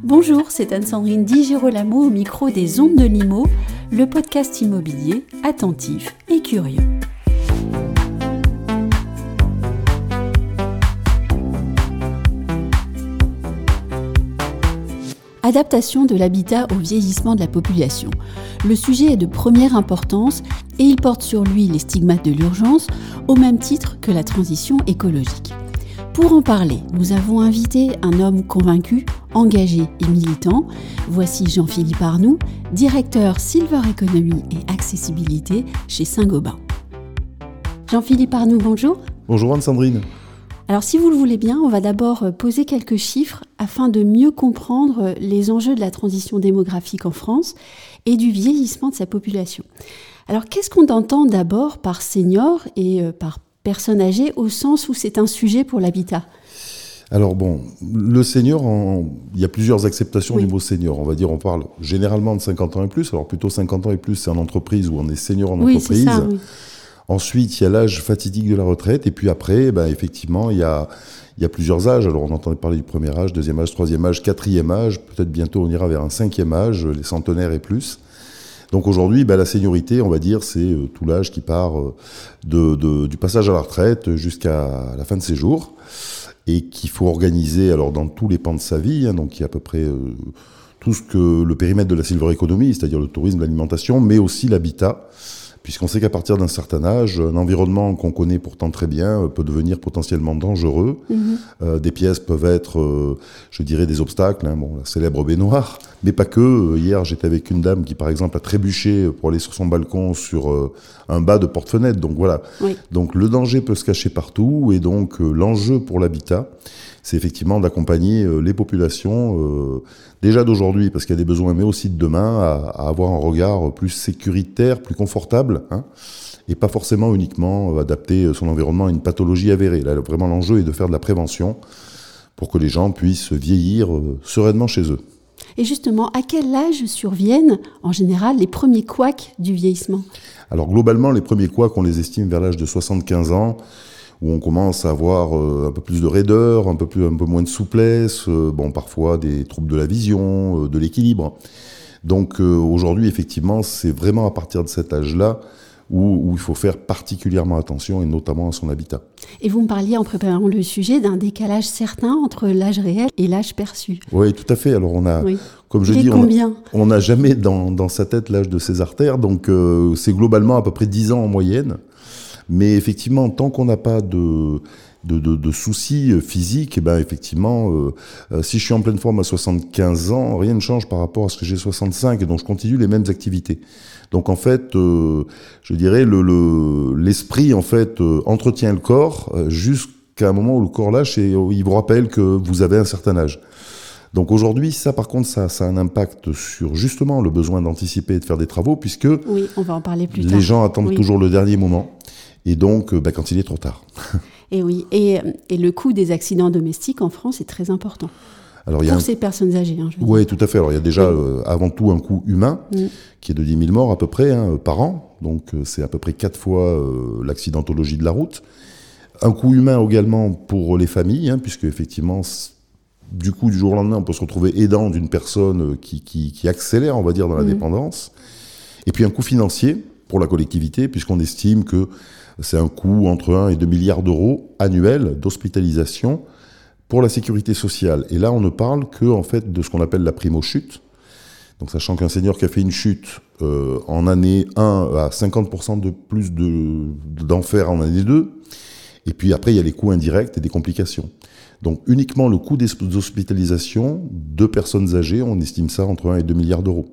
Bonjour, c'est Anne-Sandrine Di Girolamo au micro des Ondes de Limo, le podcast immobilier attentif et curieux. Adaptation de l'habitat au vieillissement de la population. Le sujet est de première importance et il porte sur lui les stigmates de l'urgence au même titre que la transition écologique. Pour en parler, nous avons invité un homme convaincu, engagé et militant. Voici Jean-Philippe Arnoux, directeur Silver Economy et Accessibilité chez Saint-Gobain. Jean-Philippe Arnoux, bonjour. Bonjour Anne-Sandrine. Alors si vous le voulez bien, on va d'abord poser quelques chiffres afin de mieux comprendre les enjeux de la transition démographique en France et du vieillissement de sa population. Alors qu'est-ce qu'on entend d'abord par senior et euh, par personnes âgées au sens où c'est un sujet pour l'habitat alors bon, le senior, il y a plusieurs acceptations du mot senior. On va dire, on parle généralement de 50 ans et plus. Alors plutôt 50 ans et plus, c'est en entreprise où on est senior en oui, entreprise. Ça, oui. Ensuite, il y a l'âge fatidique de la retraite. Et puis après, ben, effectivement, il y a, il y a plusieurs âges. Alors on entendait parler du premier âge, deuxième âge, troisième âge, quatrième âge. Peut-être bientôt on ira vers un cinquième âge, les centenaires et plus. Donc aujourd'hui, bah, la seniorité, on va dire, c'est euh, tout l'âge qui part euh, du passage à la retraite jusqu'à la fin de ses jours et qu'il faut organiser alors dans tous les pans de sa vie. Hein, donc il y a à peu près euh, tout ce que le périmètre de la silver economy, c'est-à-dire le tourisme, l'alimentation, mais aussi l'habitat puisqu'on sait qu'à partir d'un certain âge, un environnement qu'on connaît pourtant très bien euh, peut devenir potentiellement dangereux. Mhm. Euh, des pièces peuvent être, euh, je dirais, des obstacles, hein, bon, la célèbre baignoire, mais pas que. Hier, j'étais avec une dame qui, par exemple, a trébuché pour aller sur son balcon sur un bas de porte-fenêtre. Donc voilà. Donc le danger peut se cacher partout, et donc l'enjeu pour l'habitat, c'est effectivement d'accompagner euh, les populations, euh, déjà d'aujourd'hui, parce qu'il y a des besoins, mais aussi de demain, à, avoir un regard plus sécuritaire, plus confortable, hein, et pas forcément uniquement adapter son environnement à une pathologie avérée. Là, vraiment, l'enjeu est de faire de la prévention pour que les gens puissent vieillir euh, sereinement chez eux. Et justement, à quel âge surviennent en général les premiers couacs du vieillissement? Alors globalement, les premiers couacs, on les estime vers l'âge de 75 ans où on commence à avoir euh, un peu plus de raideur, un peu, plus, un peu moins de souplesse, euh, bon, parfois des troubles de la vision, euh, de l'équilibre. Donc aujourd'hui, effectivement, c'est vraiment à partir de cet âge-là où, il faut faire particulièrement attention, et notamment à son habitat. Et vous me parliez en préparant le sujet d'un décalage certain entre l'âge réel et l'âge perçu. Oui, tout à fait. Alors on a, comme je dis, on n'a jamais dans, dans, sa tête l'âge de ses artères, donc c'est globalement à peu près 10 ans en moyenne. Mais effectivement, tant qu'on n'a pas de, de, de, soucis euh, physiques, et eh ben effectivement, euh, euh, si je suis en pleine forme à 75 ans, rien ne change par rapport à ce que j'ai 65, et donc je continue les mêmes activités. Donc en fait, je dirais le l'esprit en fait entretient le corps jusqu'à un moment où le corps lâche et il vous rappelle que vous avez un certain âge. Donc aujourd'hui, ça par contre, ça, ça a un impact sur justement le besoin d'anticiper et de faire des travaux, puisque oui, on va en parler plus les gens attendent toujours le dernier moment et donc euh, bah, quand il est trop tard. et oui, et, et, le coût des accidents domestiques en France est très important. Alors, pour ces personnes âgées. Hein, oui, tout à fait. Alors il y a déjà euh, avant tout un coût humain mm. qui est de 10 000 morts à peu près hein, par an. Donc euh, c'est à peu près quatre fois l'accidentologie de la route. Un coût humain également pour les familles, hein, puisque effectivement, du coup, du jour au lendemain, on peut se retrouver aidant d'une personne qui, qui, qui, accélère, on va dire, dans la mm. dépendance. Et puis un coût financier pour la collectivité, puisqu'on estime que c'est un coût entre 1 et 2 milliards d'euros annuels d'hospitalisation pour la sécurité sociale. Et là, on ne parle que en fait de ce qu'on appelle la primo-chute. Donc, sachant qu'un senior qui a fait une chute euh, en année 1 a 50% de plus d'enfer en année 2. Et puis après, il y a les coûts indirects et des complications. Donc uniquement le coût des hospitalisations de personnes âgées, on estime ça entre 1 et 2 milliards d'euros.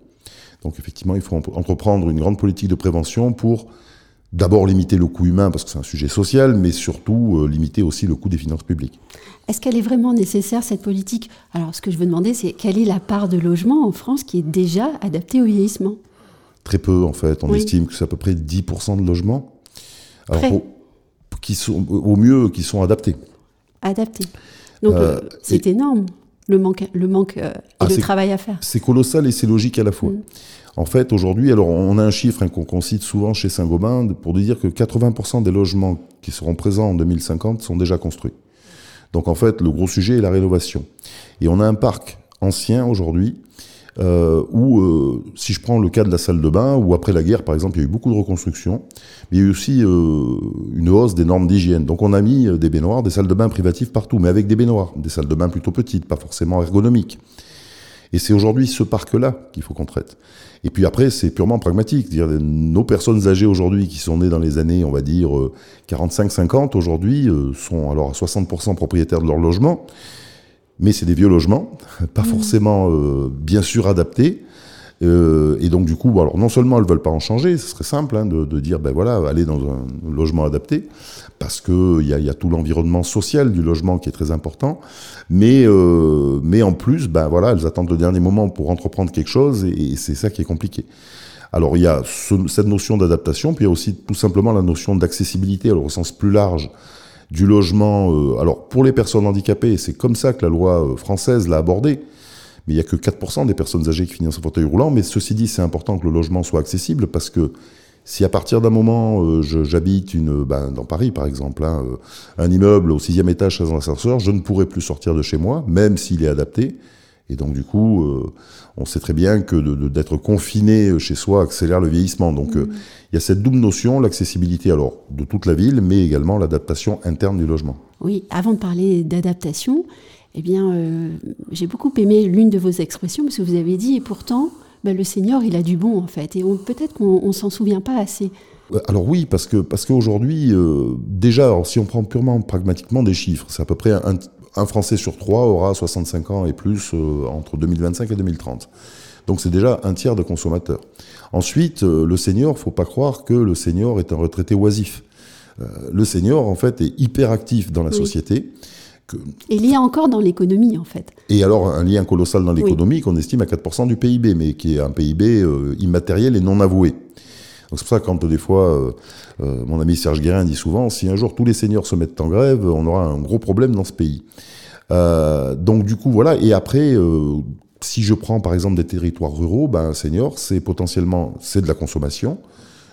Donc effectivement, il faut entreprendre une grande politique de prévention pour d'abord limiter le coût humain parce que c'est un sujet social, mais surtout euh, limiter aussi le coût des finances publiques. Est-ce qu'elle est vraiment nécessaire, cette politique? Alors, ce que je veux demander, c'est quelle est la part de logement en France qui est déjà adaptée au vieillissement? Très peu, en fait. On estime que c'est à peu près 10% de logements. Alors, qui sont, au mieux, qui sont adaptés. Adaptés. Donc, euh, euh, c'est énorme, le manque, le manque et ah, le travail à faire. C'est colossal et c'est logique à la fois. Mm. En fait, aujourd'hui, alors on a un chiffre hein, qu'on cite souvent chez Saint-Gobain pour dire que 80% des logements qui seront présents en 2050 sont déjà construits. Donc en fait, le gros sujet est la rénovation. Et on a un parc anciens aujourd'hui, euh, où, euh, si je prends le cas de la salle de bain, où après la guerre, par exemple, il y a eu beaucoup de reconstruction, mais il y a eu aussi euh, une hausse des normes d'hygiène. Donc on a mis des baignoires, des salles de bain privatives partout, mais avec des baignoires, des salles de bain plutôt petites, pas forcément ergonomiques. Et c'est aujourd'hui ce parc-là qu'il faut qu'on traite. Et puis après, c'est purement pragmatique. Dire, nos personnes âgées aujourd'hui, qui sont nées dans les années, on va dire, 45-50, aujourd'hui, sont alors à 60% propriétaires de leur logement mais c'est des vieux logements, pas mmh. forcément euh, bien sûr adaptés. Euh, et donc du coup, alors non seulement elles veulent pas en changer, ce serait simple hein, de, dire ben voilà, aller dans un logement adapté, parce que il y a, y a, tout l'environnement social du logement qui est très important, mais euh, mais en plus, ben voilà, elles attendent le dernier moment pour entreprendre quelque chose, et, c'est ça qui est compliqué. Alors il y a ce, cette notion d'adaptation, puis il y a aussi tout simplement la notion d'accessibilité, au sens plus large du logement. Euh, alors pour les personnes handicapées, c'est comme ça que la loi française l'a abordé. Mais il n'y a que 4% des personnes âgées qui finissent en fauteuil roulant. Mais ceci dit, c'est important que le logement soit accessible parce que si à partir d'un moment euh, j'habite une, ben, dans Paris par exemple, hein, un immeuble au sixième étage sans ascenseur, je ne pourrai plus sortir de chez moi, même s'il est adapté. Et donc du coup, euh, on sait très bien que d'être confiné chez soi accélère le vieillissement. Donc euh, il y a cette double notion, l'accessibilité alors de toute la ville, mais également l'adaptation interne du logement. Oui, avant de parler d'adaptation, eh bien, euh, j'ai beaucoup aimé l'une de vos expressions parce que vous avez dit et pourtant, ben, le Seigneur, il a du bon en fait, et peut-être qu'on ne s'en souvient pas assez. Alors oui, parce que parce qu'aujourd'hui, déjà, si on prend purement pragmatiquement des chiffres, c'est à peu près un, un Français sur trois aura 65 ans et plus euh, entre 2025 et 2030. Donc c'est déjà un tiers de consommateurs. Ensuite, euh, le senior, faut pas croire que le senior est un retraité oisif. Euh, le senior, en fait, est hyper actif dans la société. Que... Et lié encore dans l'économie, en fait. Et alors, un lien colossal dans l'économie qu'on estime à 4% du PIB, mais qui est un PIB immatériel et non avoué. Donc c'est pour ça que quand des fois, euh, euh, mon ami Serge Guérin dit souvent, si un jour tous les seniors se mettent en grève, on aura un gros problème dans ce pays. Euh, donc du coup, voilà. Et après, si je prends par exemple des territoires ruraux, ben, un senior, c'est potentiellement, c'est de la consommation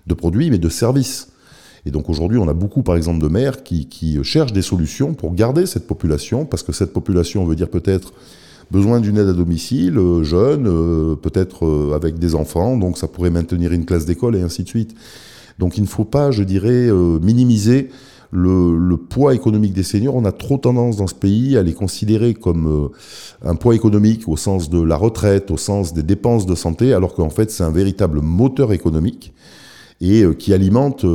de produits, mais de services. Et donc aujourd'hui, on a beaucoup, par exemple, de maires qui, cherchent des solutions pour garder cette population, parce que cette population veut dire peut-être besoin d'une aide à domicile, euh, jeune, euh, peut-être euh, avec des enfants, donc ça pourrait maintenir une classe d'école et ainsi de suite. Donc il ne faut pas, je dirais, minimiser le, poids économique des seniors. On a trop tendance dans ce pays à les considérer comme un poids économique au sens de la retraite, au sens des dépenses de santé, alors qu'en fait c'est un véritable moteur économique et qui alimente,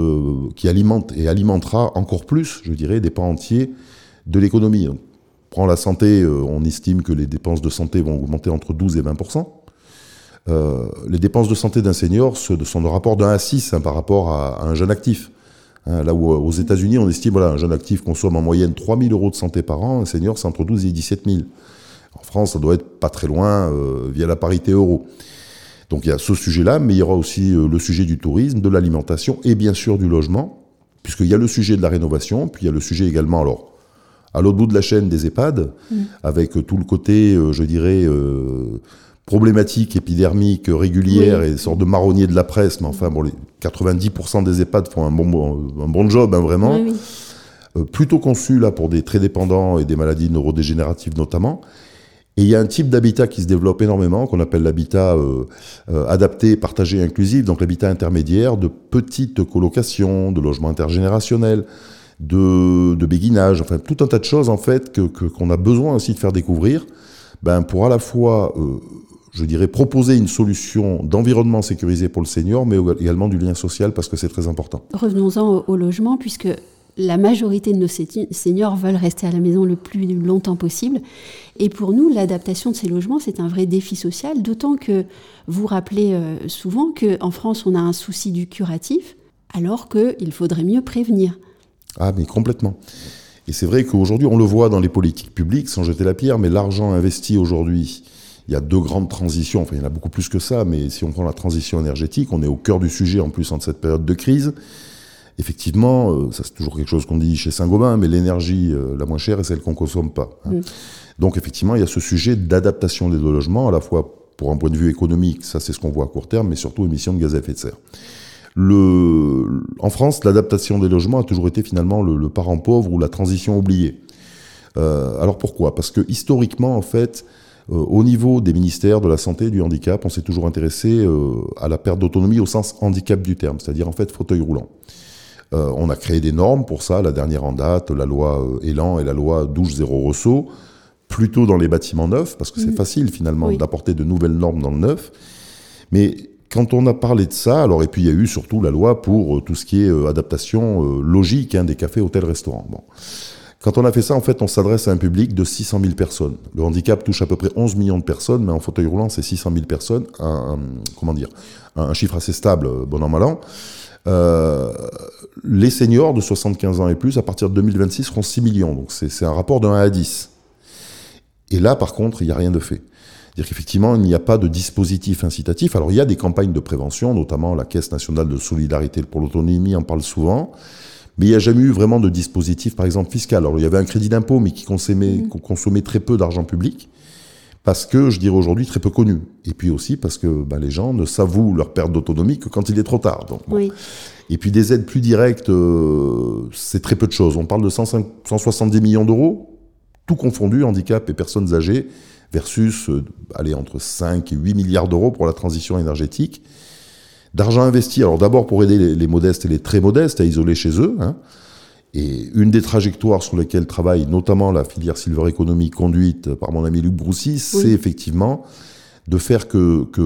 qui alimente et alimentera encore plus, je dirais, des pans entiers de l'économie prend la santé, euh, on estime que les dépenses de santé vont augmenter entre 12 et 20% euh, les dépenses de santé d'un senior sont de rapport de 1 à 6 hein, par rapport à, un jeune actif. Hein, là où euh, aux États-Unis, on estime voilà, un jeune actif consomme en moyenne 3 000 euros de santé par an, un senior c'est entre 12 et 17 000. En France, ça doit être pas très loin via la parité euro. Donc il y a ce sujet-là, mais il y aura aussi le sujet du tourisme, de l'alimentation et bien sûr du logement, puisqu'il y a le sujet de la rénovation, puis il y a le sujet également, alors à l'autre bout de la chaîne des EHPAD, mm. avec tout le côté, euh, je dirais, euh, problématique épidermique régulière et sorte de marronnier de la presse. Mais enfin, bon, les 90% des EHPAD font un bon, un bon job, hein, vraiment. Euh, plutôt conçu là pour des très dépendants et des maladies neurodégénératives notamment. Et il y a un type d'habitat qui se développe énormément, qu'on appelle l'habitat adapté, partagé, inclusif, donc l'habitat intermédiaire, de petites colocations, de logements intergénérationnels, de, de béguinage, enfin tout un tas de choses en fait que qu'on a besoin aussi de faire découvrir, ben pour à la fois, euh, je dirais, proposer une solution d'environnement sécurisé pour le senior, mais également du lien social parce que c'est très important. Revenons-en au, logement, puisque la majorité de nos seniors veulent rester à la maison le plus longtemps possible. Et pour nous, l'adaptation de ces logements, c'est un vrai défi social, d'autant que vous rappelez euh, souvent qu'en France, on a un souci du curatif, alors qu'il faudrait mieux prévenir. Ah, mais complètement. Et c'est vrai qu'aujourd'hui, on le voit dans les politiques publiques, sans jeter la pierre, mais l'argent investi aujourd'hui, il y a deux grandes transitions, enfin il y en a beaucoup plus que ça, mais si on prend la transition énergétique, on est au cœur du sujet en plus en cette période de crise. Effectivement, euh, ça c'est toujours quelque chose qu'on dit chez Saint-Gobain, mais l'énergie euh, la moins chère est celle qu'on consomme pas. Hein. Mm. Donc effectivement, il y a ce sujet d'adaptation des deux logements, à la fois pour un point de vue économique, ça c'est ce qu'on voit à court terme, mais surtout émissions de gaz à effet de serre. Le, en France, l'adaptation des logements a toujours été finalement le, parent pauvre ou la transition oubliée. Euh, alors pourquoi? Parce que historiquement, en fait, au niveau des ministères de la santé et du handicap, on s'est toujours intéressé à la perte d'autonomie au sens handicap du terme, c'est-à-dire en fait fauteuil roulant. On a créé des normes pour ça, la dernière en date, la loi Elan et la loi douche zéro ressaut, plutôt dans les bâtiments neufs, parce que c'est mmh. facile finalement d'apporter de nouvelles normes dans le neuf. Mais quand on a parlé de ça, alors et puis il y a eu surtout la loi pour euh, tout ce qui est euh, adaptation euh, logique hein, des cafés, hôtels, restaurants. Bon. Quand on a fait ça, en fait, on s'adresse à un public de 600 000 personnes. Le handicap touche à peu près 11 millions de personnes, mais en fauteuil roulant, c'est 600 000 personnes. Un, comment dire un, chiffre assez stable, bon an, mal an. Euh, les seniors de 75 ans et plus, à partir de 2026, seront 6 millions. Donc c'est un rapport de 1 à 10. Et là, par contre, il n'y a rien de fait. C'est-à-dire qu'effectivement, il n'y a pas de dispositif incitatif. Alors, il y a des campagnes de prévention, notamment la Caisse nationale de solidarité pour l'autonomie en parle souvent, mais il n'y a jamais eu vraiment de dispositif, par exemple, fiscal. Alors, il y avait un crédit d'impôt, mais qui consommait, mmh. consommait très peu d'argent public, parce que, je dirais aujourd'hui, très peu connu. Et puis aussi parce que bah, les gens ne s'avouent leur perte d'autonomie que quand il est trop tard. Donc, oui. Et puis des aides plus directes, euh, c'est très peu de choses. On parle de 170 millions d'euros, tout confondu, handicap et personnes âgées versus euh, aller entre 5 et 8 milliards d'euros pour la transition énergétique. D'argent investi, alors d'abord pour aider les, modestes et les très modestes à isoler chez eux. Hein. Et une des trajectoires sur lesquelles travaille notamment la filière Silver Economy conduite par mon ami Luc Broussy, c'est effectivement de faire que, que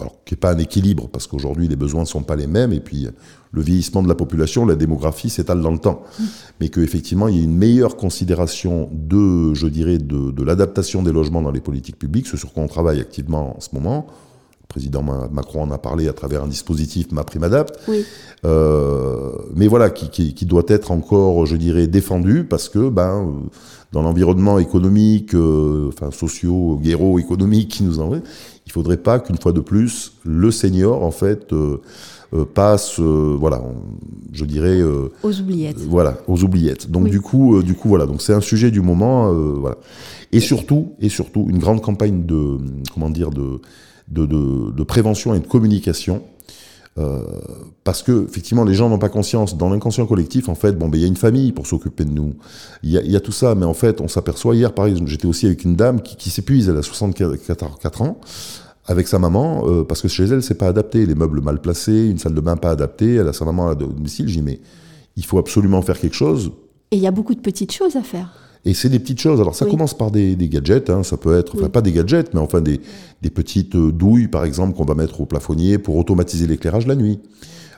alors qu'il n'y ait pas un équilibre, parce qu'aujourd'hui les besoins ne sont pas les mêmes, et puis le vieillissement de la population, la démographie s'étale dans le temps, mm. mais qu'effectivement il y ait une meilleure considération de, je dirais, de, de l'adaptation des logements dans les politiques publiques, ce sur quoi on travaille activement en ce moment. Président Macron en a parlé à travers un dispositif Ma Prime Adapt, oui. euh, mais voilà, qui, qui, qui, doit être encore, je dirais, défendu, parce que ben dans l'environnement économique, euh, enfin socio, guéro, économique qui nous envoie, il faudrait pas qu'une fois de plus le senior en fait euh, euh, passe, voilà, je dirais aux oubliettes. voilà, aux oubliettes. Donc du coup, du coup voilà, donc c'est un sujet du moment, voilà. Et surtout, et surtout, une grande campagne de, comment dire, de, de, prévention et de communication euh, parce que effectivement, les gens n'ont pas conscience. Dans l'inconscient collectif, en fait, bon, ben il y a une famille pour s'occuper de nous. Il y, a, tout ça, mais en fait, on s'aperçoit hier, par exemple, j'étais aussi avec une dame qui, qui s'épuise, elle a 64 ans, avec sa maman, euh, parce que chez elle, c'est pas adapté. Les meubles mal placés, une salle de bain pas adaptée. Elle a sa maman à domicile. J'ai mais il faut absolument faire quelque chose. Et il y a beaucoup de petites choses à faire. Et c'est des petites choses. Alors ça commence par des, gadgets, hein. ça peut être, enfin pas des gadgets, mais enfin des, petites euh, douilles, par exemple, qu'on va mettre au plafonnier pour automatiser l'éclairage la nuit.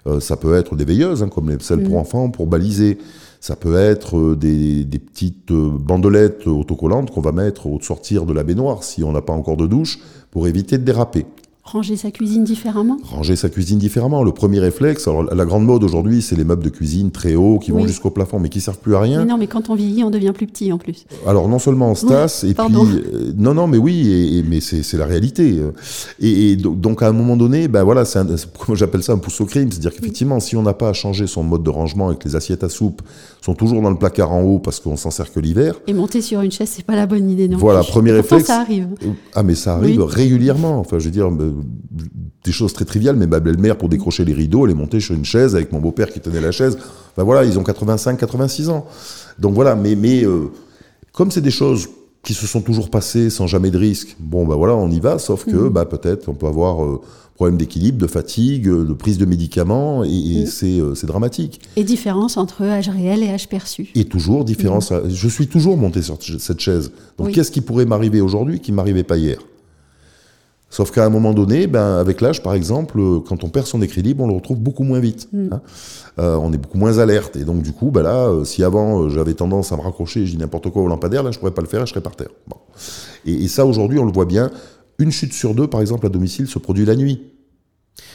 Euh, ça peut être des veilleuses, hein, comme les, celles pour mm. enfants, pour baliser. Ça peut être euh, des, des petites bandelettes autocollantes qu'on va mettre au sortir de la baignoire si on n'a pas encore de douche, pour éviter de déraper. Ranger sa cuisine différemment Ranger sa cuisine différemment. Le premier réflexe, alors la grande mode aujourd'hui, c'est les meubles de cuisine très hauts qui vont jusqu'au plafond mais qui servent plus à rien. Mais non, mais quand on vieillit, on devient plus petit en plus. Alors non seulement on se tasse, et puis. Euh, non, non, mais oui, et, mais c'est la réalité. Et, donc à un moment donné, ben voilà, c'est j'appelle ça un pouce au crime. C'est-à-dire qu'effectivement, si on n'a pas à changer son mode de rangement et que les assiettes à soupe sont toujours dans le placard en haut parce qu'on s'en sert que l'hiver. Et monter sur une chaise, c'est pas la bonne idée non Voilà, premier réflexe. ça arrive. Ah, mais ça arrive régulièrement. Enfin, je veux dire des choses très triviales, mais ma belle-mère, pour décrocher les rideaux, elle est montée sur une chaise avec mon beau-père qui tenait la chaise. Ben voilà, ils ont 85, 86 ans. Donc voilà, mais, mais euh, comme c'est des choses qui se sont toujours passées sans jamais de risque, bon ben voilà, on y va, sauf que bah, peut-être on peut avoir euh, problème d'équilibre, de fatigue, de prise de médicaments, et, euh, c'est dramatique. Et différence entre âge réel et âge perçu. Et toujours différence. Je suis toujours monté sur cette chaise. Donc qu'est-ce qui pourrait m'arriver aujourd'hui qui ne m'arrivait pas hier? Sauf qu'à un moment donné, ben, avec l'âge, par exemple, quand on perd son équilibre, on le retrouve beaucoup moins vite. Mm. Hein. Euh, on est beaucoup moins alerte. Et donc, du coup, ben là, euh, si avant, euh, j'avais tendance à me raccrocher, je dis n'importe quoi au lampadaire, là, je pourrais pas le faire et je serais par terre. Bon. Et, ça, aujourd'hui, on le voit bien. Une chute sur deux, par exemple, à domicile, se produit la nuit.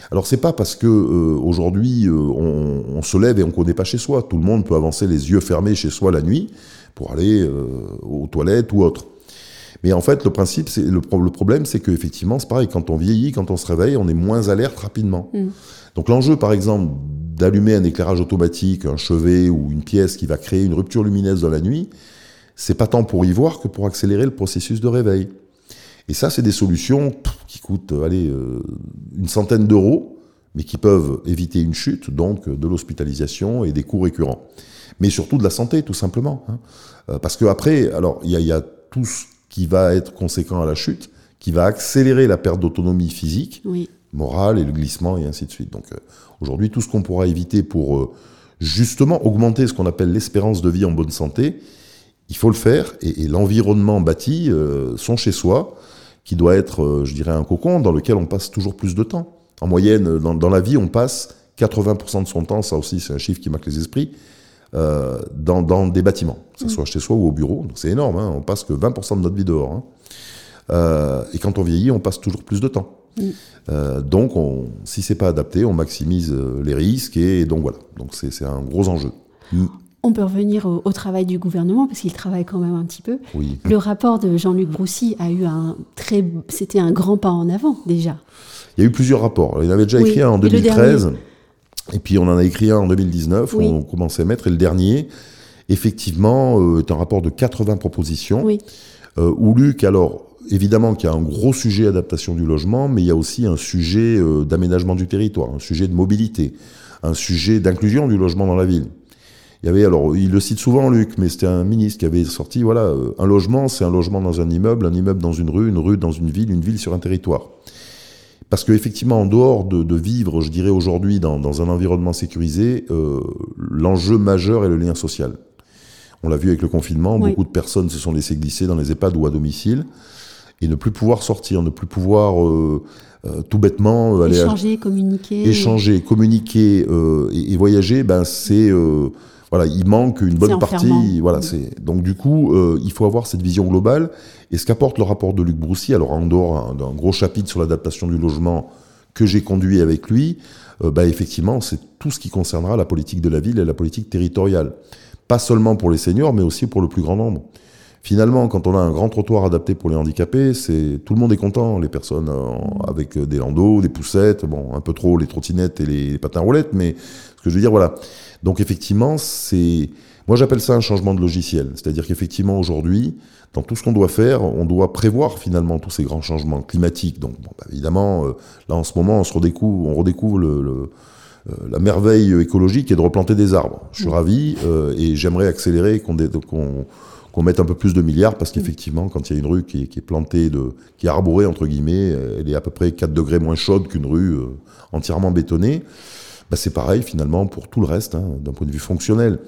Alors c'est pas parce que aujourd'hui on, on, se lève et on connaît pas chez soi. Tout le monde peut avancer les yeux fermés chez soi la nuit pour aller aux toilettes ou autre. Mais en fait, le principe, c'est le, problème, c'est qu'effectivement, c'est pareil. Quand on vieillit, quand on se réveille, on est moins alerte rapidement. Mm. Donc l'enjeu, par exemple, d'allumer un éclairage automatique, un chevet ou une pièce qui va créer une rupture lumineuse dans la nuit, c'est pas tant pour y voir que pour accélérer le processus de réveil. Et ça, c'est des solutions qui coûtent, allez, euh, une centaine d'euros, mais qui peuvent éviter une chute, donc de l'hospitalisation et des coûts récurrents. Mais surtout de la santé, tout simplement. Hein. Euh, parce que après, alors, il y a, y a tout qui va être conséquent à la chute, qui va accélérer la perte d'autonomie physique, morale et le glissement et ainsi de suite. Donc aujourd'hui, tout ce qu'on pourra éviter pour justement augmenter ce qu'on appelle l'espérance de vie en bonne santé, il faut le faire, et, l'environnement bâti, son chez soi, qui doit être, je dirais, un cocon dans lequel on passe toujours plus de temps. En moyenne, dans la vie, on passe 80% de son temps, ça aussi c'est un chiffre qui marque les esprits, euh, dans, des bâtiments, que ce mm. soit chez soi ou au bureau. C'est énorme, hein, on passe que 20% de notre vie dehors. Hein. Euh, et quand on vieillit, on passe toujours plus de temps. Mm. Euh, donc, on, si c'est pas adapté, on maximise les risques et donc voilà. Donc c'est un gros enjeu. Mm. On peut revenir au, travail du gouvernement parce qu'il travaille quand même un petit peu. Le rapport de Jean-Luc Broussy a eu un très, c'était un grand pas en avant déjà. Il y a eu plusieurs rapports. Il avait déjà écrit un en 2013. Et puis on en a écrit un en 2019 où on commençait à mettre. Et le dernier, effectivement, euh, est un rapport de 80 propositions. Oui. Euh, où Luc, alors, évidemment qu'il y a un gros sujet adaptation du logement, mais il y a aussi un sujet euh, d'aménagement du territoire, un sujet de mobilité, un sujet d'inclusion du logement dans la ville. Il y avait, alors, il le cite souvent, Luc, mais c'était un ministre qui avait sorti, voilà, un logement, c'est un logement dans un immeuble, un immeuble dans une rue, une rue dans une ville, une ville sur un territoire. Parce qu'effectivement, en dehors de, vivre, je dirais aujourd'hui, dans, un environnement sécurisé, euh, l'enjeu majeur est le lien social. On l'a vu avec le confinement, beaucoup de personnes se sont laissées glisser dans les EHPAD ou à domicile et ne plus pouvoir sortir, ne plus pouvoir euh, euh, tout bêtement aller échanger, communiquer, échanger, communiquer et, voyager. Ben c'est voilà, il manque une bonne partie. Voilà, c'est donc du coup, euh, il faut avoir cette vision globale. Et ce qu'apporte le rapport de Luc Broussy, alors en dehors d'un gros chapitre sur l'adaptation du logement que j'ai conduit avec lui, euh, bah, effectivement, c'est tout ce qui concernera la politique de la ville et la politique territoriale. Pas seulement pour les seniors, mais aussi pour le plus grand nombre. Finalement, quand on a un grand trottoir adapté pour les handicapés, c'est tout le monde est content. Les personnes avec des landaux, des poussettes, bon, un peu trop les trottinettes et les patins roulettes, mais ce que je veux dire, voilà. Donc effectivement, c'est moi j'appelle ça un changement de logiciel. C'est-à-dire qu'effectivement aujourd'hui, dans tout ce qu'on doit faire, on doit prévoir finalement tous ces grands changements climatiques. Donc bah, évidemment, euh, là en ce moment, on se redécouvre, on redécouvre le, euh, la merveille écologique et de replanter des arbres. Je suis ravi euh, et j'aimerais accélérer qu'on qu'on mette un peu plus de milliards parce qu'effectivement, quand il y a une rue qui est, plantée, de, qui est arborée, entre guillemets, elle est à peu près 4 degrés moins chaude qu'une rue entièrement bétonnée. Bah, c'est pareil finalement pour tout le reste, hein, d'un point de vue fonctionnel.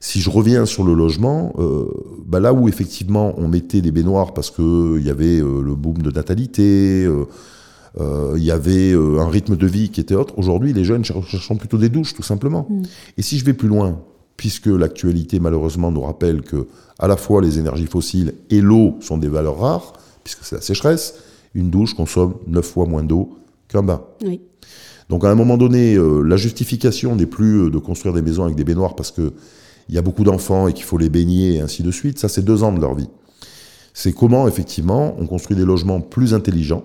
Si je reviens sur le logement, euh, bah là où effectivement on mettait des baignoires parce qu'il y avait euh, le boom de natalité, euh, il y avait un rythme de vie qui était autre, aujourd'hui les jeunes cherchent plutôt des douches tout simplement. Mm. Et si je vais plus loin, puisque l'actualité malheureusement nous rappelle que à la fois les énergies fossiles et l'eau sont des valeurs rares, puisque c'est la sécheresse, une douche consomme 9 fois moins d'eau qu'un bain. Oui. Donc à un moment donné, euh, la justification n'est plus euh, de construire des maisons avec des baignoires parce qu'il y a beaucoup d'enfants et qu'il faut les baigner et ainsi de suite. Ça, c'est deux ans de leur vie. C'est comment, effectivement, on construit des logements plus intelligents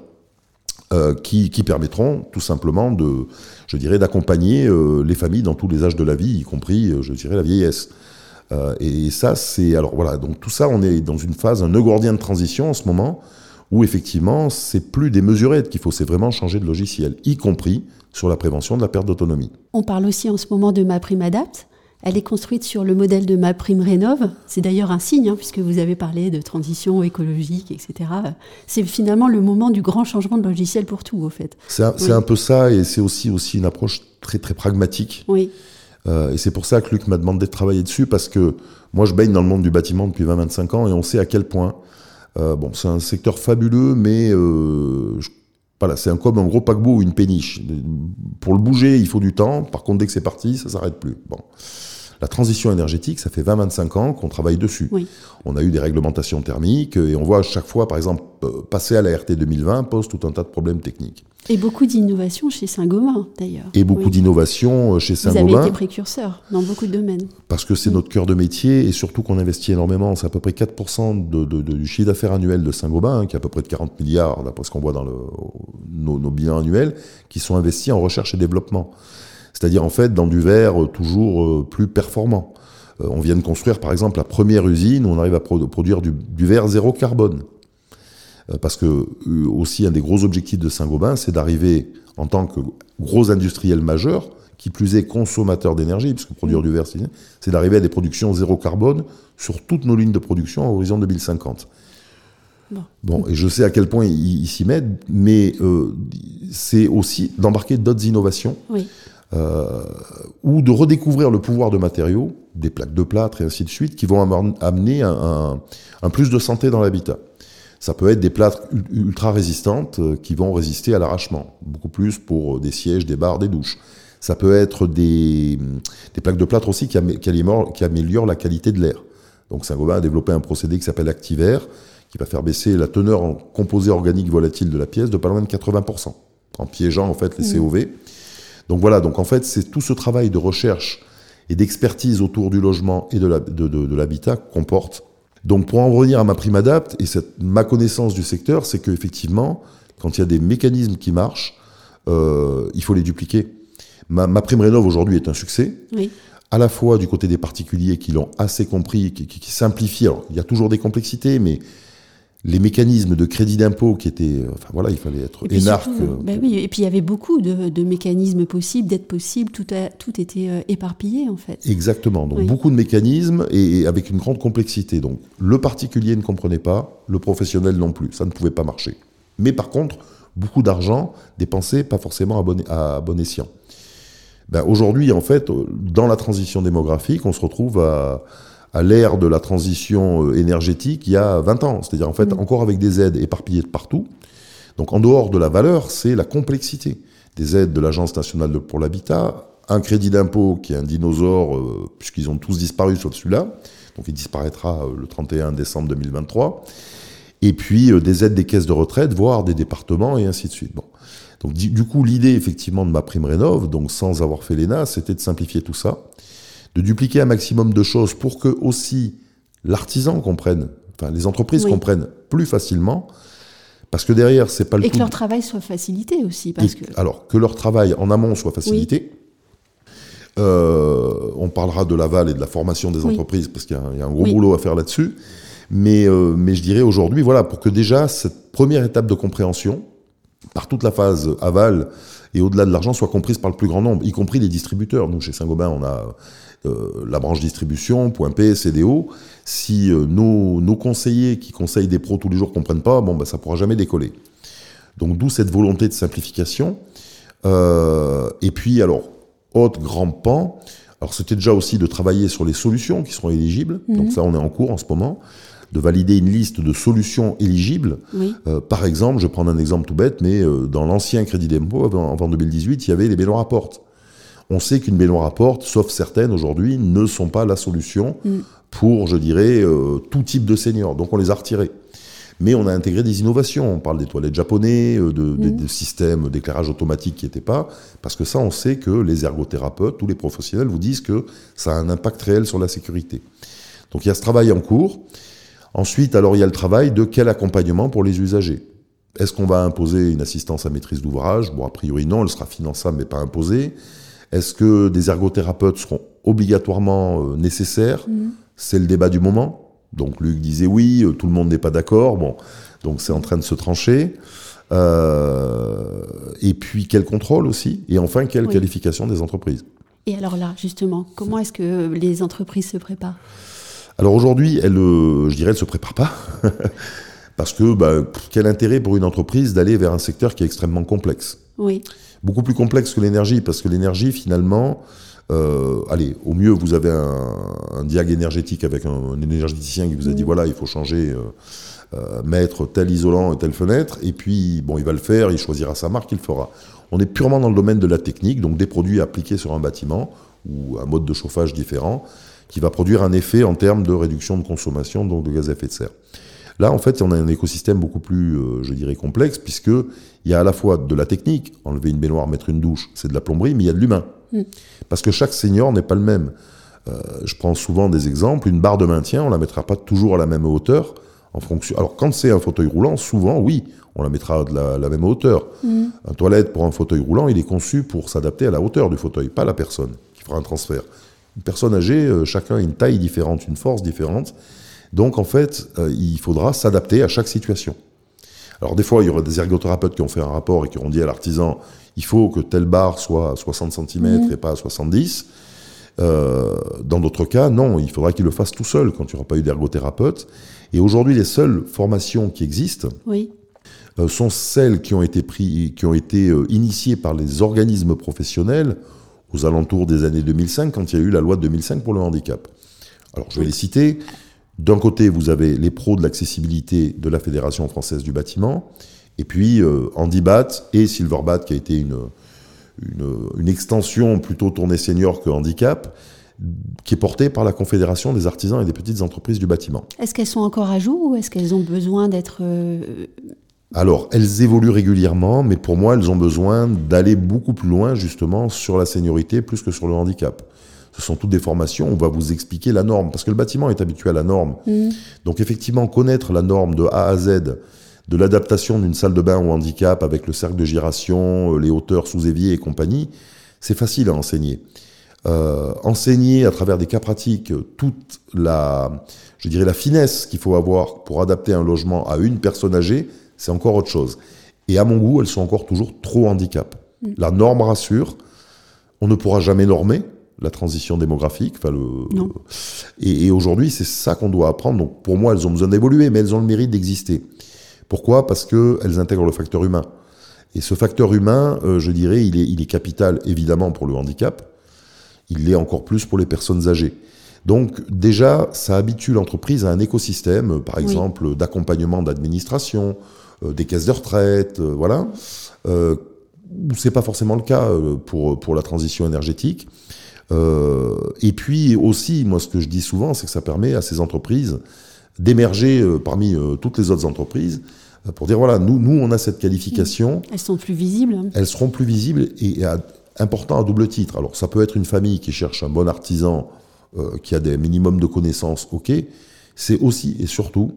euh, qui, permettront tout simplement de, je dirais, d'accompagner les familles dans tous les âges de la vie, y compris, je dirais, la vieillesse. et ça, c'est alors voilà. Donc tout ça, on est dans une phase, un nœud gordien de transition en ce moment, où effectivement, c'est plus des mesurettes qu'il faut, c'est vraiment changer de logiciel, y compris sur la prévention de la perte d'autonomie. On parle aussi en ce moment de ma prime Adapt. Elle est construite sur le modèle de ma prime Rénov. C'est d'ailleurs un signe, hein, puisque vous avez parlé de transition écologique, etc. C'est finalement le moment du grand changement de logiciel pour tout, au fait. C'est un, peu ça, et c'est aussi, aussi une approche très, très pragmatique. Oui. Euh, et c'est pour ça que Luc m'a demandé de travailler dessus, parce que moi, je baigne dans le monde du bâtiment depuis 20-25 ans, et on sait à quel point. Euh, bon, c'est un secteur fabuleux, mais euh, je voilà, c'est un, comme un gros paquebot ou une péniche. Pour le bouger, il faut du temps. Par contre, dès que c'est parti, ça s'arrête plus. Bon. La transition énergétique, ça fait 20-25 ans qu'on travaille dessus. On a eu des réglementations thermiques et on voit à chaque fois, par exemple, euh, passer à la RT 2020 pose tout un tas de problèmes techniques. Et beaucoup d'innovations chez Saint-Gobain, d'ailleurs. Et beaucoup d'innovations euh, chez Saint-Gobain. Vous avez été précurseur dans beaucoup de domaines. Parce que c'est notre cœur de métier et surtout qu'on investit énormément. C'est à peu près 4% du chiffre d'affaires annuel de Saint-Gobain, hein, qui est à peu près de 40 milliards, d'après ce qu'on voit dans le, nos, nos bilans annuels, qui sont investis en recherche et développement c'est-à-dire en fait dans du verre euh, toujours euh, plus performant. Euh, on vient de construire par exemple la première usine où on arrive à produire du, verre zéro carbone. Parce que aussi un des gros objectifs de Saint-Gobain, c'est d'arriver en tant que gros industriel majeur, qui plus est consommateur d'énergie, puisque produire du verre, c'est d'arriver à des productions zéro carbone sur toutes nos lignes de production à horizon 2050. Bon. et je sais à quel point ils s'y mettent, mais euh, c'est aussi d'embarquer d'autres innovations. Euh, ou de redécouvrir le pouvoir de matériaux, des plaques de plâtre et ainsi de suite, qui vont amener un, plus de santé dans l'habitat. Ça peut être des plâtres ultra résistantes euh, qui vont résister à l'arrachement, beaucoup plus pour des sièges, des barres, des douches. Ça peut être des, plaques de plâtre aussi qui, améliorent, la qualité de l'air. Donc Saint-Gobain a développé un procédé qui s'appelle Activair, qui va faire baisser la teneur en composés organiques volatiles de la pièce de pas loin de 80%, en piégeant en fait les mmh. COV. Donc voilà, donc en fait c'est tout ce travail de recherche et d'expertise autour du logement et de l'habitat la, comporte. Donc pour en revenir à ma prime adapte et cette, ma connaissance du secteur, c'est qu'effectivement, quand il y a des mécanismes qui marchent, euh, il faut les dupliquer. Ma, prime rénov aujourd'hui est un succès. À la fois du côté des particuliers qui l'ont assez compris, qui, qui, simplifient. il y a toujours des complexités, mais les mécanismes de crédit d'impôt qui étaient, enfin voilà, il fallait être énarque. Ben oui, et puis il y avait beaucoup de, mécanismes possibles, d'être possibles, tout, tout était euh, éparpillé en fait. Exactement, donc beaucoup de mécanismes et, avec une grande complexité. Donc le particulier ne comprenait pas, le professionnel non plus, ça ne pouvait pas marcher. Mais par contre, beaucoup d'argent dépensé, pas forcément à bon, à bon escient. Ben, Aujourd'hui, en fait, dans la transition démographique, on se retrouve à, à l'ère de la transition euh, énergétique il y a 20 ans. C'est-à-dire, en fait, mm. encore avec des aides éparpillées de partout. Donc, en dehors de la valeur, c'est la complexité. Des aides de l'Agence nationale pour l'habitat, un crédit d'impôt qui est un dinosaure, euh, puisqu'ils ont tous disparu sauf celui-là. Donc, il disparaîtra euh, le 31 décembre 2023. Et puis, des aides des caisses de retraite, voire des départements, et ainsi de suite. Bon. Donc du coup, l'idée effectivement de ma prime rénov, donc sans avoir fait l'ENA, c'était de simplifier tout ça, de dupliquer un maximum de choses pour que aussi l'artisan comprenne, enfin les entreprises comprennent plus facilement, parce que derrière, c'est pas le Et que leur travail soit facilité aussi. Parce que... Alors, que leur travail en amont soit facilité. Euh, on parlera de l'aval et de la formation des entreprises, parce qu'il y, a un gros boulot à faire là-dessus. Mais, euh, mais je dirais aujourd'hui, voilà, pour que déjà cette première étape de compréhension, par toute la phase aval et au-delà de l'argent soit comprise par le plus grand nombre, y compris les distributeurs. Nous, chez Saint-Gobain, on a la branche distribution, point P, CDO. Si euh, nos, nos, conseillers qui conseillent des pros tous les jours comprennent pas, bon, bah, ça pourra jamais décoller. Donc, d'où cette volonté de simplification. Euh, et puis, alors, autre grand pan, alors c'était déjà aussi de travailler sur les solutions qui seront éligibles. Donc mhm. ça, on est en cours en ce moment de valider une liste de solutions éligibles. Euh, par exemple, je prends un exemple tout bête, mais euh, dans l'ancien crédit d'impôt, avant, 2018, il y avait les baignoires à porte. On sait qu'une baignoire à porte, sauf certaines aujourd'hui, ne sont pas la solution mm. pour, je dirais, euh, tout type de seniors. Donc on les a retirées. Mais on a intégré des innovations. On parle des toilettes japonais, de, mm. des, systèmes d'éclairage automatique qui n'étaient pas. Parce que ça, on sait que les ergothérapeutes, tous les professionnels vous disent que ça a un impact réel sur la sécurité. Donc il y a ce travail en cours. Ensuite, alors il y a le travail de quel accompagnement pour les usagers. Est-ce qu'on va imposer une assistance à maîtrise d'ouvrage? Bon, a priori non, elle sera finançable mais pas imposée. Est-ce que des ergothérapeutes seront obligatoirement euh, nécessaires mhm. C'est le débat du moment. Donc Luc disait oui, euh, tout le monde n'est pas d'accord. Bon, donc c'est en train de se trancher. Euh, et puis quel contrôle aussi Et enfin, quelle qualification des entreprises Et alors là, justement, comment est-ce que les entreprises se préparent? Alors aujourd'hui, elle, euh, je dirais, elle se prépare pas. Parce que bah, quel intérêt pour une entreprise d'aller vers un secteur qui est extrêmement complexe? Oui. Beaucoup plus complexe que l'énergie, parce que l'énergie, finalement, euh, allez, au mieux, vous avez un, un diag énergétique avec un, énergéticien qui vous a dit voilà, il faut changer, euh, mettre tel isolant et telle fenêtre, et puis, bon, il va le faire, il choisira sa marque, il le fera. On est purement dans le domaine de la technique, donc des produits appliqués sur un bâtiment ou un mode de chauffage différent qui va produire un effet en termes de réduction de consommation donc de gaz à effet de serre. Là, en fait, on a un écosystème beaucoup plus, euh, je dirais, complexe, puisqu'il y a à la fois de la technique, enlever une baignoire, mettre une douche, c'est de la plomberie, mais il y a de l'humain. Mm. Parce que chaque senior n'est pas le même. Euh, je prends souvent des exemples. Une barre de maintien, on la mettra pas toujours à la même hauteur. En fonction... Alors, quand c'est un fauteuil roulant, souvent, oui, on la mettra de la, même hauteur. Mm. Un toilette pour un fauteuil roulant, il est conçu pour s'adapter à la hauteur du fauteuil, pas la personne qui fera un transfert. Une personne âgée, euh, chacun a une taille différente, une force différente. Donc en fait, euh, il faudra s'adapter à chaque situation. Alors des fois, il y aura des ergothérapeutes qui ont fait un rapport et qui ont dit à l'artisan, il faut que telle barre soit à 60 cm mmh. et pas à 70. dans d'autres cas, non, il faudra qu'il le fasse tout seul quand il n'y aura pas eu d'ergothérapeute. Et aujourd'hui, les seules formations qui existent sont celles qui ont été, pris, qui ont été initiées par les organismes professionnels aux alentours des années 2005, quand il y a eu la loi de 2005 pour le handicap. Alors, je vais les citer. D'un côté, vous avez les pros de l'accessibilité de la Fédération française du bâtiment, et puis euh, Handibat et Silverbat, qui a été une, une, extension plutôt tournée senior que handicap, qui est portée par la Confédération des artisans et des petites entreprises du bâtiment. Est-ce qu'elles sont encore à jour ou est-ce qu'elles ont besoin d'être... Euh, alors, elles évoluent régulièrement, mais pour moi, elles ont besoin d'aller beaucoup plus loin, justement, sur la seniorité plus que sur le handicap ce sont toutes des formations, on va vous expliquer la norme, parce que le bâtiment est habitué à la norme. Mmh. Donc effectivement, connaître la norme de A à Z, de l'adaptation d'une salle de bain au handicap avec le cercle de giration, euh, les hauteurs sous évier et compagnie, c'est facile à enseigner. Euh, enseigner à travers des cas pratiques toute la, je dirais, la finesse qu'il faut avoir pour adapter un logement à une personne âgée, c'est encore autre chose. Et à mon goût, elles sont encore toujours trop handicap. Mmh. La norme rassure, on ne pourra jamais normer, la transition démographique. Enfin, le, et, aujourd'hui, c'est ça qu'on doit apprendre. Donc, pour moi, elles ont besoin d'évoluer, mais elles ont le mérite d'exister. Pourquoi? Parce qu'elles intègrent le facteur humain. Et ce facteur humain, euh, je dirais, il est, il est capital, évidemment, pour le handicap. Il l'est encore plus pour les personnes âgées. Donc, déjà, ça habitue l'entreprise à un écosystème, euh, par exemple, d'accompagnement d'administration, euh, des caisses de retraite, voilà. Euh, c'est pas forcément le cas pour, pour la transition énergétique. Euh, et puis aussi, moi, ce que je dis souvent, c'est que ça permet à ces entreprises d'émerger euh, parmi euh, toutes les autres entreprises pour dire voilà, nous, nous, on a cette qualification. Elles sont plus visibles. Elles seront plus visibles et, important à double titre. Alors, ça peut être une famille qui cherche un bon artisan qui a des minimums de connaissances, ok. C'est aussi et surtout,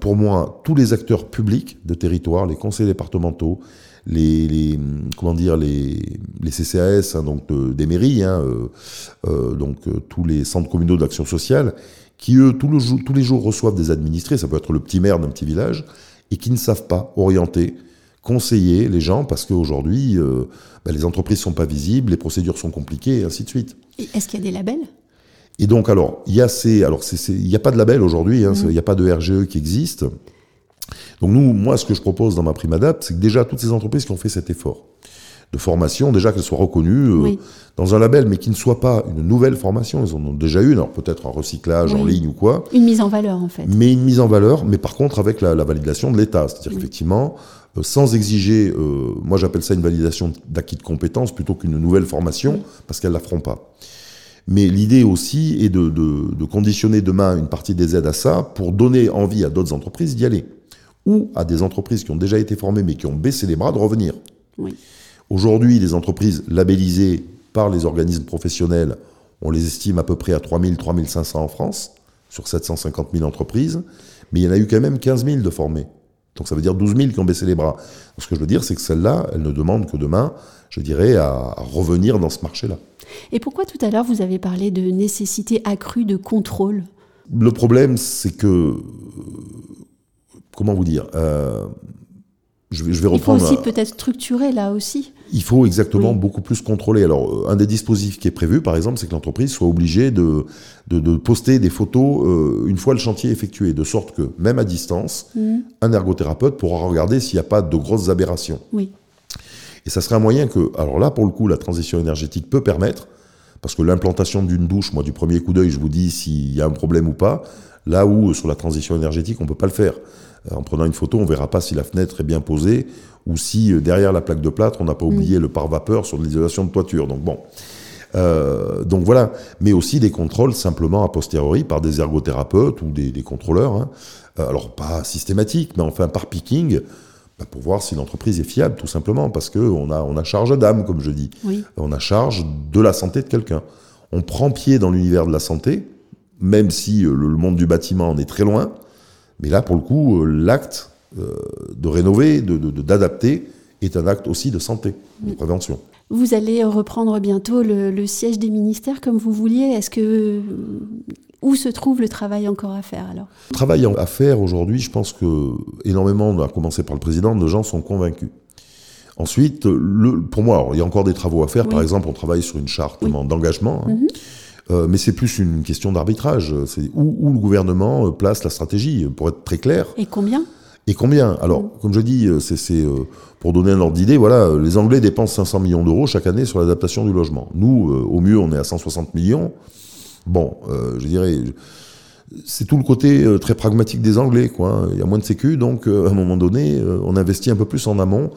pour moi, tous les acteurs publics de territoire, les conseils départementaux, les, comment dire les, les CCAS hein, donc des mairies hein, euh, euh, donc euh, tous les centres communaux d'action sociale qui eux tous, tous les jours reçoivent des administrés ça peut être le petit maire d'un petit village et qui ne savent pas orienter conseiller les gens parce qu'aujourd'hui bah, les entreprises sont pas visibles les procédures sont compliquées et ainsi de suite. Est-ce qu'il y a des labels? Et donc alors il y a ces alors il n'y a pas de label aujourd'hui hein, mmh. il n'y a pas de RGE qui existe donc nous, moi, ce que je propose dans ma prime adapt, c'est que déjà toutes ces entreprises qui ont fait cet effort de formation, déjà qu'elles soient reconnues euh, dans un label, mais qui ne soit pas une nouvelle formation. Elles en ont déjà une, alors peut-être un recyclage en ligne ou quoi. Une mise en valeur, en fait. Mais une mise en valeur, mais par contre avec la, validation de l'État. C'est-à-dire effectivement, euh, sans exiger, euh, moi j'appelle ça une validation d'acquis de compétences plutôt qu'une nouvelle formation, parce qu'elles ne la feront pas. Mais l'idée aussi est de, de, conditionner demain une partie des aides à ça pour donner envie à d'autres entreprises d'y aller ou à des entreprises qui ont déjà été formées mais qui ont baissé les bras de revenir. Aujourd'hui, les entreprises labellisées par les organismes professionnels, on les estime à peu près à 3000, 3500 en France, sur 750 000 entreprises, mais il y en a eu quand même 15 000 de formés. Donc ça veut dire 12 000 qui ont baissé les bras. ce que je veux dire, c'est que celles-là, elles ne demandent que demain, je dirais, à revenir dans ce marché-là. Et pourquoi tout à l'heure vous avez parlé de nécessité accrue de contrôle? Le problème, c'est que comment vous dire euh, je vais, je vais, reprendre. Il faut aussi peut-être structurer là aussi. Il faut exactement beaucoup plus contrôler. Alors, euh, un des dispositifs qui est prévu, par exemple, c'est que l'entreprise soit obligée de, de, poster des photos euh, une fois le chantier effectué, de sorte que, même à distance, mmh. un ergothérapeute pourra regarder s'il n'y a pas de grosses aberrations. Oui. Et ça serait un moyen que, alors là, pour le coup, la transition énergétique peut permettre, parce que l'implantation d'une douche, moi, du premier coup d'œil, je vous dis s'il y a un problème ou pas, là où, sur la transition énergétique, on ne peut pas le faire. En prenant une photo, on verra pas si la fenêtre est bien posée ou si euh, derrière la plaque de plâtre, on n'a pas mm. oublié le pare-vapeur sur l'isolation de toiture. Donc bon. Euh, donc voilà, mais aussi des contrôles simplement a posteriori par des ergothérapeutes ou des, contrôleurs. Hein. Euh, alors pas systématique, mais enfin par picking, bah, pour voir si l'entreprise est fiable, tout simplement, parce qu'on a, on a charge d'âme, comme je dis. On a charge de la santé de quelqu'un. On prend pied dans l'univers de la santé, même si le monde du bâtiment en est très loin. Mais là, pour le coup, euh, l'acte euh, de rénover, d'adapter, de, est un acte aussi de santé, de prévention. Vous allez reprendre bientôt le, siège des ministères comme vous vouliez. Est-ce que où se trouve le travail encore à faire alors? Le travail à faire aujourd'hui, je pense que énormément, à commencer par le président, de gens sont convaincus. Ensuite, le, pour moi, il y a encore des travaux à faire. Par exemple, on travaille sur une charte d'engagement. Hein. Mhm. Euh, mais c'est plus une question d'arbitrage. C'est où, le gouvernement euh, place la stratégie, pour être très clair. Et combien? Et combien? Alors, mhm. comme je dis, euh, c'est pour donner un ordre d'idée, voilà, les Anglais dépensent 500 millions d'euros chaque année sur l'adaptation du logement. Nous, au mieux, on est à 160 millions. Bon, je dirais, c'est tout le côté très pragmatique des Anglais, quoi. Hein. Il y a moins de sécu, donc à un moment donné, on investit un peu plus en amont.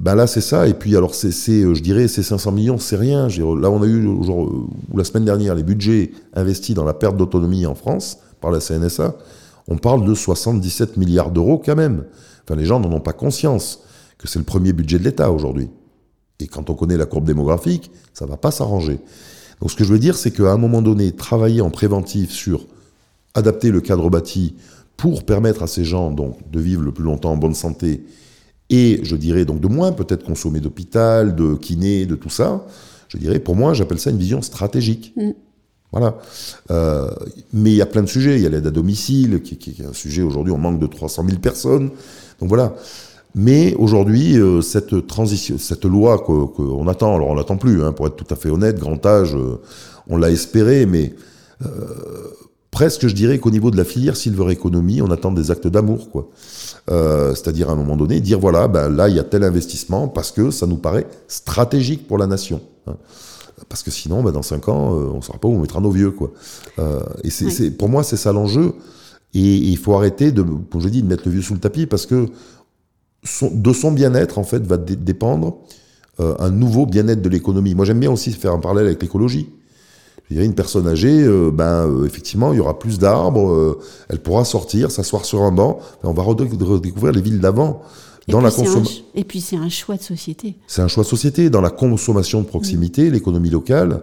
Ben là, c'est ça. Et puis, alors, c'est, euh, je dirais, ces 500 millions, c'est rien. Là, on a eu, genre, euh, la semaine dernière, les budgets investis dans la perte d'autonomie en France par la CNSA. On parle de 77 milliards d'euros quand même. Enfin, les gens n'en ont pas conscience que c'est le premier budget de l'État aujourd'hui. Et quand on connaît la courbe démographique, ça va pas s'arranger. Donc, ce que je veux dire, c'est qu'à un moment donné, travailler en préventif sur adapter le cadre bâti pour permettre à ces gens donc de vivre le plus longtemps en bonne santé et je dirais donc de moins peut-être consommer d'hôpital, de kiné, de tout ça. Je dirais, pour moi, j'appelle ça une vision stratégique. Mm. Voilà. Euh, mais il y a plein de sujets. Il y a l'aide à domicile, qui, est un sujet aujourd'hui, on manque de 300 000 personnes. Donc voilà. Mais aujourd'hui, euh, cette transition, cette loi qu'on attend, alors on n'attend plus, hein, pour être tout à fait honnête, grand âge, euh, on l'a espéré, mais presque, je dirais qu'au niveau de la filière Silver Economy, on attend des actes d'amour, quoi. Euh, c'est-à-dire à un moment donné dire voilà, ben là il y a tel investissement parce que ça nous paraît stratégique pour la nation. Hein. Parce que sinon, ben, dans cinq ans, euh, on ne saura pas où on mettra nos vieux. Quoi. Euh, et c'est, pour moi, c'est ça l'enjeu. Et, il faut arrêter, de, comme je dis, de mettre le vieux sous le tapis parce que de son bien-être, en fait, va dépendre un nouveau bien-être de l'économie. Moi, j'aime bien aussi faire un parallèle avec l'écologie dirais, une personne âgée, euh, ben, euh, effectivement, il y aura plus d'arbres, euh, elle pourra sortir, s'asseoir sur un banc, on va redécouvrir les villes d'avant. Dans la consommation. Et puis c'est un choix de société. C'est un choix de société. Dans la consommation de proximité, l'économie locale,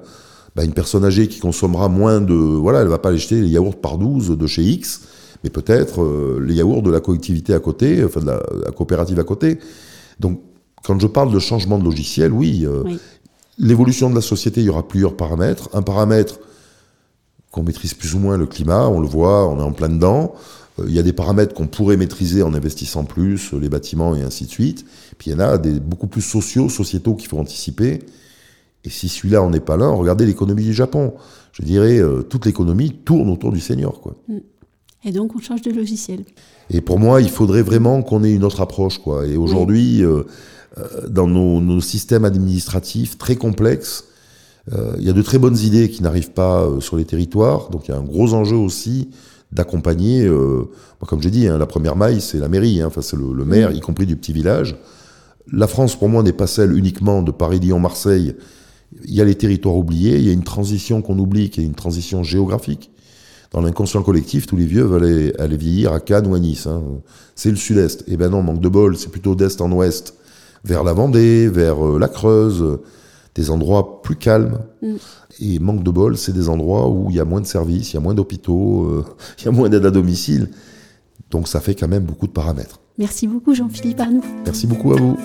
ben, une personne âgée qui consommera moins de... Voilà, elle va pas aller jeter les yaourts par 12 de chez X, mais peut-être les yaourts de la collectivité à côté, enfin de la, coopérative à côté. Donc, quand je parle de changement de logiciel, oui, oui. L'évolution de la société, il y aura plusieurs paramètres. Un paramètre qu'on maîtrise plus ou moins le climat, on le voit, on est en plein dedans. Euh, il y a des paramètres qu'on pourrait maîtriser en investissant plus, les bâtiments et ainsi de suite. Puis il y en a beaucoup plus sociaux, sociétaux qu'il faut anticiper. Et si celui-là, on n'est pas là, regardez l'économie du Japon. Je dirais, euh, toute l'économie tourne autour du senior. Quoi. Mm. Et donc, on change de logiciel. Et pour moi, il faudrait vraiment qu'on ait une autre approche. Quoi. Et aujourd'hui, euh, euh, dans nos, systèmes administratifs très complexes. Euh, il y a de très bonnes idées qui n'arrivent pas euh, sur les territoires, donc il y a un gros enjeu aussi d'accompagner. comme j'ai dit, hein, la première maille, c'est la mairie, hein, enfin, c'est le, maire, y compris du petit village. La France, pour moi, n'est pas celle uniquement de Paris, Lyon, Marseille. Il y a les territoires oubliés, il y a une transition qu'on oublie, qui est une transition géographique. Dans l'inconscient collectif, tous les vieux veulent aller, vieillir à Cannes ou à Nice. Hein. C'est le sud-est. Eh ben non, manque de bol, c'est plutôt d'est en ouest vers la Vendée, vers euh, la Creuse, des endroits plus calmes. Mm. Et manque de bol, c'est des endroits où il y a moins de services, il y a moins d'hôpitaux, euh, il y a moins d'aide à domicile. Donc ça fait quand même beaucoup de paramètres. Merci beaucoup Jean-Philippe Arnoux. Merci beaucoup à vous.